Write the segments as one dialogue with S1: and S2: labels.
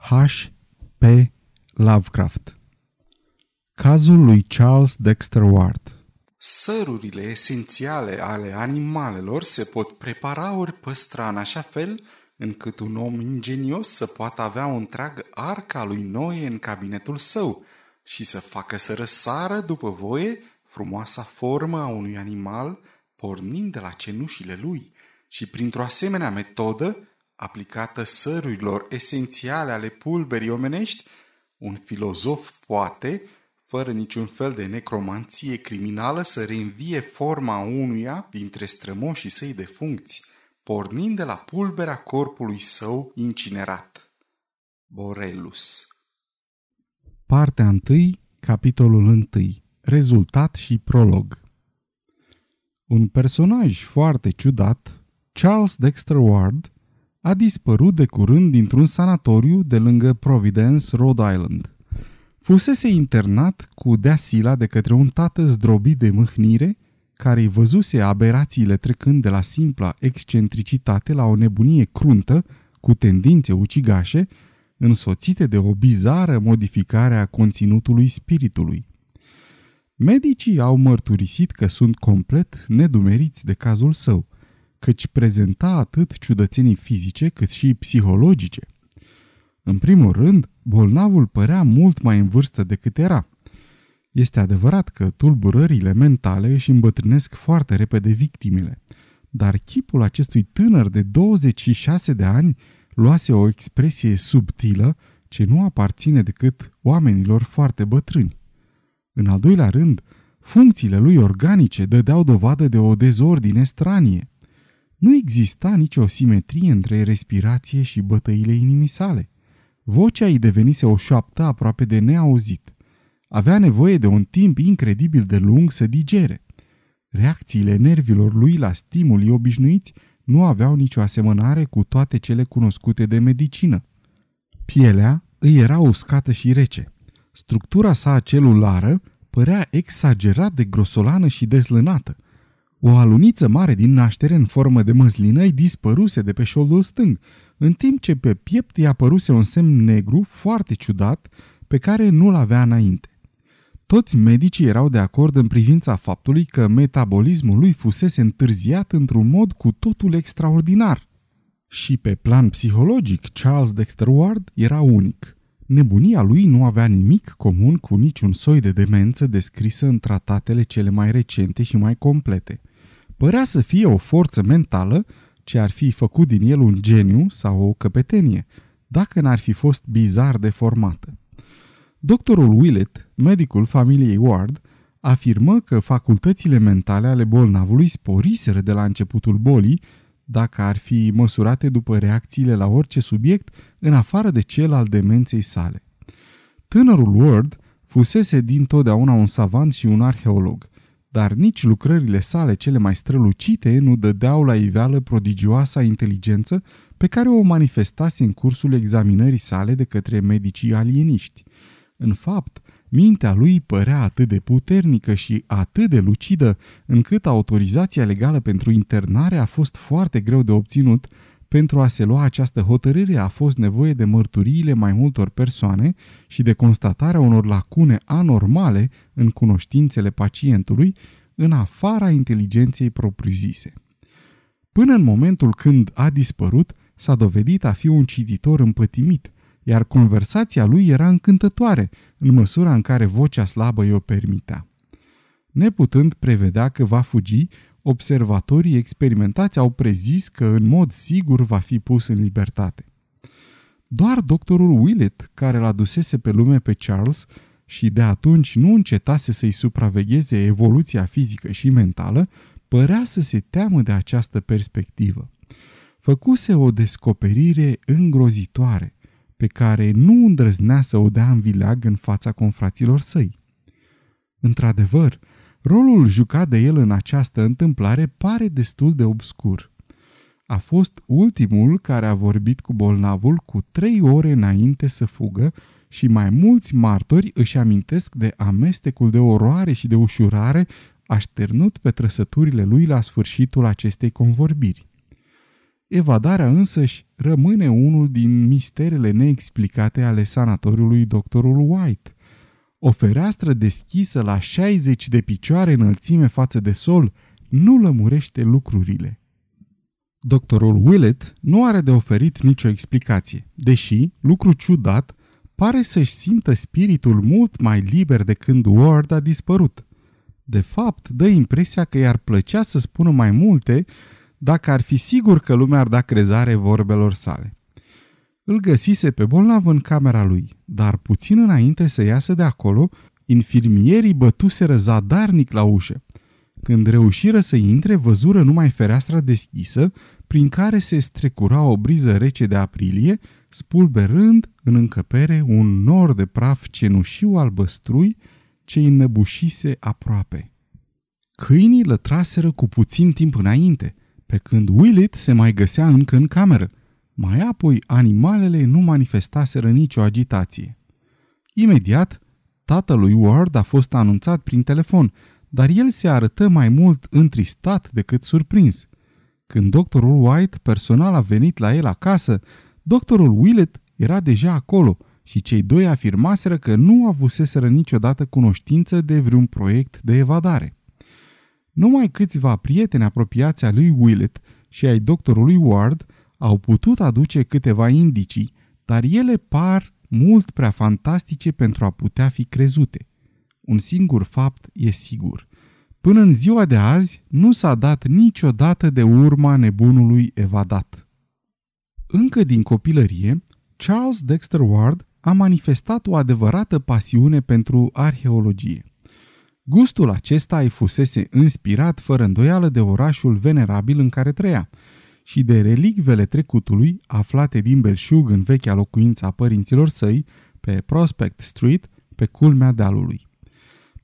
S1: H. P. Lovecraft Cazul lui Charles Dexter Ward
S2: Sărurile esențiale ale animalelor se pot prepara ori păstra în așa fel încât un om ingenios să poată avea o întreagă arca lui Noe în cabinetul său și să facă să răsară după voie frumoasa formă a unui animal pornind de la cenușile lui și printr-o asemenea metodă aplicată sărurilor esențiale ale pulberii omenești, un filozof poate, fără niciun fel de necromanție criminală, să reînvie forma unuia dintre strămoșii săi de funcții, pornind de la pulberea corpului său incinerat. Borelus
S1: Partea 1, capitolul 1. Rezultat și prolog Un personaj foarte ciudat, Charles Dexter Ward, a dispărut de curând dintr-un sanatoriu de lângă Providence, Rhode Island. Fusese internat cu deasila de către un tată zdrobit de mâhnire, care îi văzuse aberațiile trecând de la simpla excentricitate la o nebunie cruntă, cu tendințe ucigașe, însoțite de o bizară modificare a conținutului spiritului. Medicii au mărturisit că sunt complet nedumeriți de cazul său – căci prezenta atât ciudățenii fizice cât și psihologice. În primul rând, bolnavul părea mult mai în vârstă decât era. Este adevărat că tulburările mentale își îmbătrânesc foarte repede victimele, dar chipul acestui tânăr de 26 de ani luase o expresie subtilă ce nu aparține decât oamenilor foarte bătrâni. În al doilea rând, funcțiile lui organice dădeau dovadă de o dezordine stranie. Nu exista nicio simetrie între respirație și bătăile inimii sale. Vocea îi devenise o șoaptă aproape de neauzit. Avea nevoie de un timp incredibil de lung să digere. Reacțiile nervilor lui la stimuli obișnuiți nu aveau nicio asemănare cu toate cele cunoscute de medicină. Pielea îi era uscată și rece. Structura sa celulară părea exagerat de grosolană și dezlânată – o aluniță mare din naștere în formă de măslină îi dispăruse de pe șoldul stâng, în timp ce pe piept i apăruse un semn negru foarte ciudat pe care nu-l avea înainte. Toți medicii erau de acord în privința faptului că metabolismul lui fusese întârziat într-un mod cu totul extraordinar. Și pe plan psihologic, Charles Dexter Ward era unic. Nebunia lui nu avea nimic comun cu niciun soi de demență descrisă în tratatele cele mai recente și mai complete – Părea să fie o forță mentală ce ar fi făcut din el un geniu sau o căpetenie, dacă n-ar fi fost bizar deformată. Doctorul Willett, medicul familiei Ward, afirmă că facultățile mentale ale bolnavului sporiseră de la începutul bolii, dacă ar fi măsurate după reacțiile la orice subiect, în afară de cel al demenței sale. Tânărul Ward fusese dintotdeauna un savant și un arheolog dar nici lucrările sale cele mai strălucite nu dădeau la iveală prodigioasa inteligență pe care o manifestase în cursul examinării sale de către medicii alieniști. În fapt, mintea lui părea atât de puternică și atât de lucidă, încât autorizația legală pentru internare a fost foarte greu de obținut, pentru a se lua această hotărâre a fost nevoie de mărturiile mai multor persoane și de constatarea unor lacune anormale în cunoștințele pacientului, în afara inteligenței propriu-zise. Până în momentul când a dispărut, s-a dovedit a fi un cititor împătimit, iar conversația lui era încântătoare, în măsura în care vocea slabă i-o permitea. Neputând prevedea că va fugi, observatorii experimentați au prezis că în mod sigur va fi pus în libertate. Doar doctorul Willett, care l-a dusese pe lume pe Charles și de atunci nu încetase să-i supravegheze evoluția fizică și mentală, părea să se teamă de această perspectivă. Făcuse o descoperire îngrozitoare, pe care nu îndrăznea să o dea în vileag în fața confraților săi. Într-adevăr, Rolul jucat de el în această întâmplare pare destul de obscur. A fost ultimul care a vorbit cu bolnavul cu trei ore înainte să fugă și mai mulți martori își amintesc de amestecul de oroare și de ușurare așternut pe trăsăturile lui la sfârșitul acestei convorbiri. Evadarea însăși rămâne unul din misterele neexplicate ale sanatoriului doctorul White. O fereastră deschisă la 60 de picioare înălțime față de sol nu lămurește lucrurile. Doctorul Willett nu are de oferit nicio explicație, deși, lucru ciudat, pare să-și simtă spiritul mult mai liber de când Ward a dispărut. De fapt, dă impresia că i-ar plăcea să spună mai multe dacă ar fi sigur că lumea ar da crezare vorbelor sale. Îl găsise pe bolnav în camera lui, dar puțin înainte să iasă de acolo, infirmierii bătuseră zadarnic la ușă. Când reușiră să intre, văzură numai fereastra deschisă, prin care se strecura o briză rece de aprilie, spulberând în încăpere un nor de praf cenușiu albăstrui ce înnăbușise aproape. Câinii lătraseră cu puțin timp înainte, pe când Willet se mai găsea încă în cameră. Mai apoi, animalele nu manifestaseră nicio agitație. Imediat, tatălui Ward a fost anunțat prin telefon, dar el se arătă mai mult întristat decât surprins. Când doctorul White personal a venit la el acasă, doctorul Willett era deja acolo și cei doi afirmaseră că nu avuseseră niciodată cunoștință de vreun proiect de evadare. Numai câțiva prieteni apropiați a lui Willett și ai doctorului Ward au putut aduce câteva indicii, dar ele par mult prea fantastice pentru a putea fi crezute. Un singur fapt e sigur. Până în ziua de azi nu s-a dat niciodată de urma nebunului evadat. Încă din copilărie, Charles Dexter Ward a manifestat o adevărată pasiune pentru arheologie. Gustul acesta îi fusese inspirat fără îndoială de orașul venerabil în care trăia și de relicvele trecutului aflate din belșug în vechea locuință a părinților săi, pe Prospect Street, pe culmea dealului.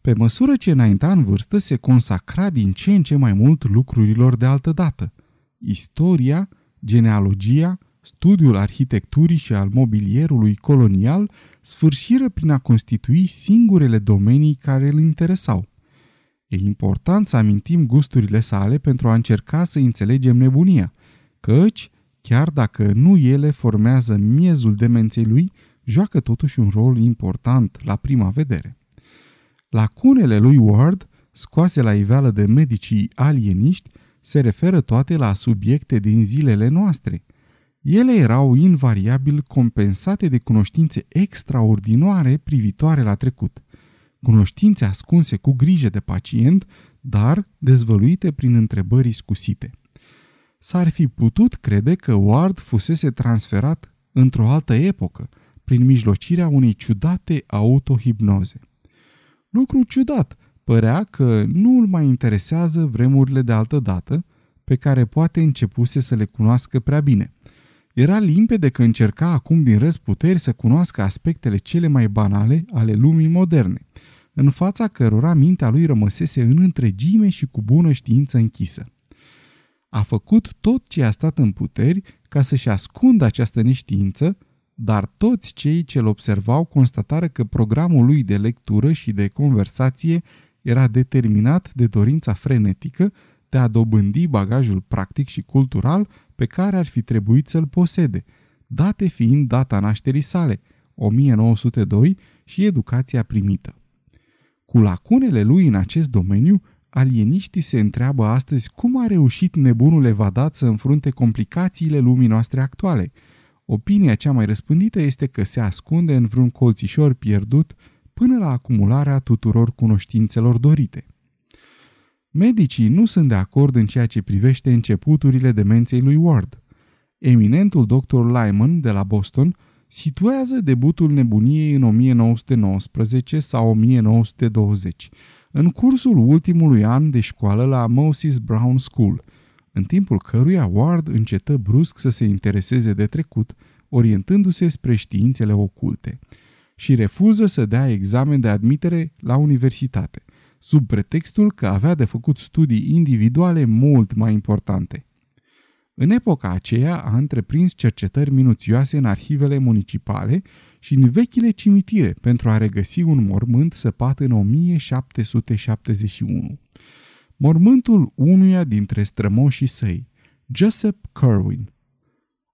S1: Pe măsură ce înainta în vârstă, se consacra din ce în ce mai mult lucrurilor de altă dată. Istoria, genealogia, studiul arhitecturii și al mobilierului colonial sfârșiră prin a constitui singurele domenii care îl interesau. E important să amintim gusturile sale pentru a încerca să înțelegem nebunia, căci, chiar dacă nu ele formează miezul demenței lui, joacă totuși un rol important la prima vedere. Lacunele lui Ward, scoase la iveală de medicii alieniști, se referă toate la subiecte din zilele noastre. Ele erau invariabil compensate de cunoștințe extraordinare privitoare la trecut. Cunoștințe ascunse cu grijă de pacient, dar dezvăluite prin întrebări scusite. S-ar fi putut crede că Ward fusese transferat într-o altă epocă, prin mijlocirea unei ciudate autohipnoze. Lucru ciudat, părea că nu îl mai interesează vremurile de altă dată, pe care poate începuse să le cunoască prea bine. Era limpede că încerca acum din răzputeri să cunoască aspectele cele mai banale ale lumii moderne, în fața cărora mintea lui rămăsese în întregime și cu bună știință închisă. A făcut tot ce a stat în puteri ca să-și ascundă această neștiință, dar toți cei ce îl observau constatară că programul lui de lectură și de conversație era determinat de dorința frenetică de a dobândi bagajul practic și cultural pe care ar fi trebuit să-l posede, date fiind data nașterii sale, 1902, și educația primită. Cu lacunele lui în acest domeniu, alieniștii se întreabă astăzi cum a reușit nebunul evadat să înfrunte complicațiile lumii noastre actuale – Opinia cea mai răspândită este că se ascunde în vreun colțișor pierdut până la acumularea tuturor cunoștințelor dorite. Medicii nu sunt de acord în ceea ce privește începuturile demenței lui Ward. Eminentul dr. Lyman de la Boston situează debutul nebuniei în 1919 sau 1920, în cursul ultimului an de școală la Moses Brown School – în timpul căruia Ward încetă brusc să se intereseze de trecut, orientându-se spre științele oculte și refuză să dea examen de admitere la universitate, sub pretextul că avea de făcut studii individuale mult mai importante. În epoca aceea a întreprins cercetări minuțioase în arhivele municipale și în vechile cimitire pentru a regăsi un mormânt săpat în 1771 mormântul unuia dintre strămoșii săi, Joseph Kerwin,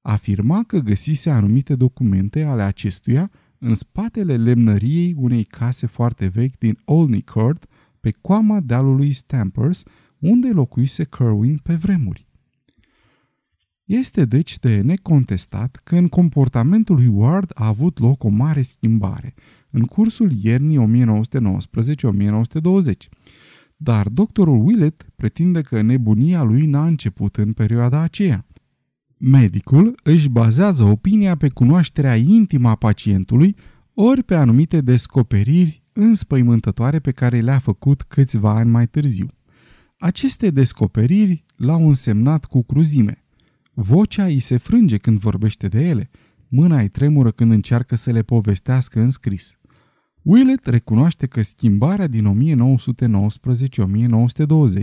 S1: afirma că găsise anumite documente ale acestuia în spatele lemnăriei unei case foarte vechi din Olney Court, pe coama dealului Stampers, unde locuise Kerwin pe vremuri. Este deci de necontestat că în comportamentul lui Ward a avut loc o mare schimbare în cursul iernii 1919-1920. Dar doctorul Willett pretinde că nebunia lui n-a început în perioada aceea. Medicul își bazează opinia pe cunoașterea intimă a pacientului ori pe anumite descoperiri înspăimântătoare pe care le-a făcut câțiva ani mai târziu. Aceste descoperiri l-au însemnat cu cruzime. Vocea îi se frânge când vorbește de ele, mâna îi tremură când încearcă să le povestească în scris. Willett recunoaște că schimbarea din 1919-1920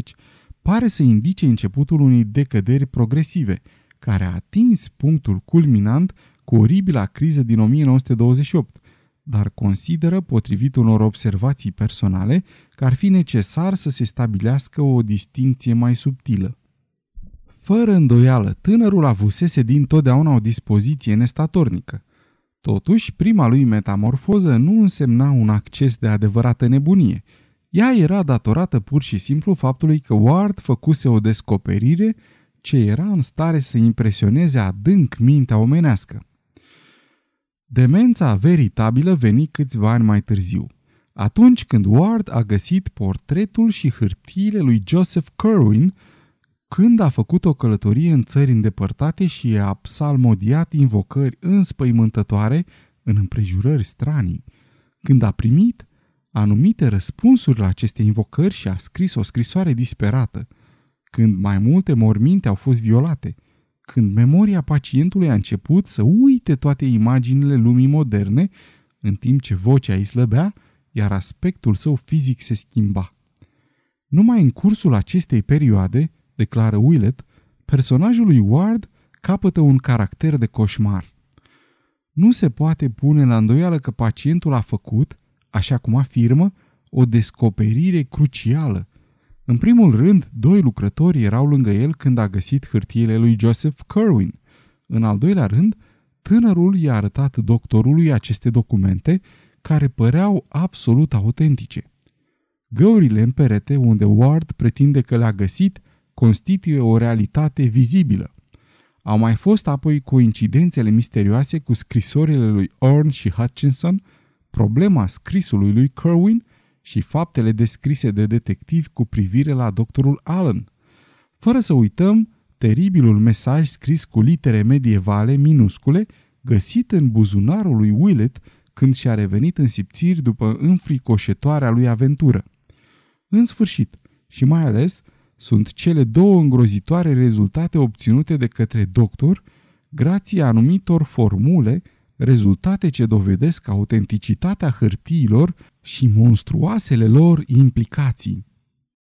S1: pare să indice începutul unei decăderi progresive, care a atins punctul culminant cu oribila criză din 1928, dar consideră, potrivit unor observații personale, că ar fi necesar să se stabilească o distinție mai subtilă. Fără îndoială, tânărul avusese din totdeauna o dispoziție nestatornică. Totuși, prima lui metamorfoză nu însemna un acces de adevărată nebunie. Ea era datorată pur și simplu faptului că Ward făcuse o descoperire ce era în stare să impresioneze adânc mintea omenească. Demența veritabilă veni câțiva ani mai târziu, atunci când Ward a găsit portretul și hârtiile lui Joseph Kerwin, când a făcut o călătorie în țări îndepărtate și a psalmodiat invocări înspăimântătoare în împrejurări stranii, când a primit anumite răspunsuri la aceste invocări și a scris o scrisoare disperată, când mai multe morminte au fost violate, când memoria pacientului a început să uite toate imaginile lumii moderne, în timp ce vocea îi slăbea, iar aspectul său fizic se schimba. Numai în cursul acestei perioade, declară Willett, personajul lui Ward capătă un caracter de coșmar. Nu se poate pune la îndoială că pacientul a făcut, așa cum afirmă, o descoperire crucială. În primul rând, doi lucrători erau lângă el când a găsit hârtiile lui Joseph Kerwin. În al doilea rând, tânărul i-a arătat doctorului aceste documente care păreau absolut autentice. Găurile în perete unde Ward pretinde că le-a găsit constituie o realitate vizibilă. Au mai fost apoi coincidențele misterioase cu scrisorile lui Orn și Hutchinson, problema scrisului lui Kerwin și faptele descrise de detectiv cu privire la doctorul Allen. Fără să uităm teribilul mesaj scris cu litere medievale minuscule găsit în buzunarul lui Willett când și-a revenit în sipțiri după înfricoșetoarea lui aventură. În sfârșit, și mai ales, sunt cele două îngrozitoare rezultate obținute de către doctor grație anumitor formule, rezultate ce dovedesc autenticitatea hârtiilor și monstruoasele lor implicații.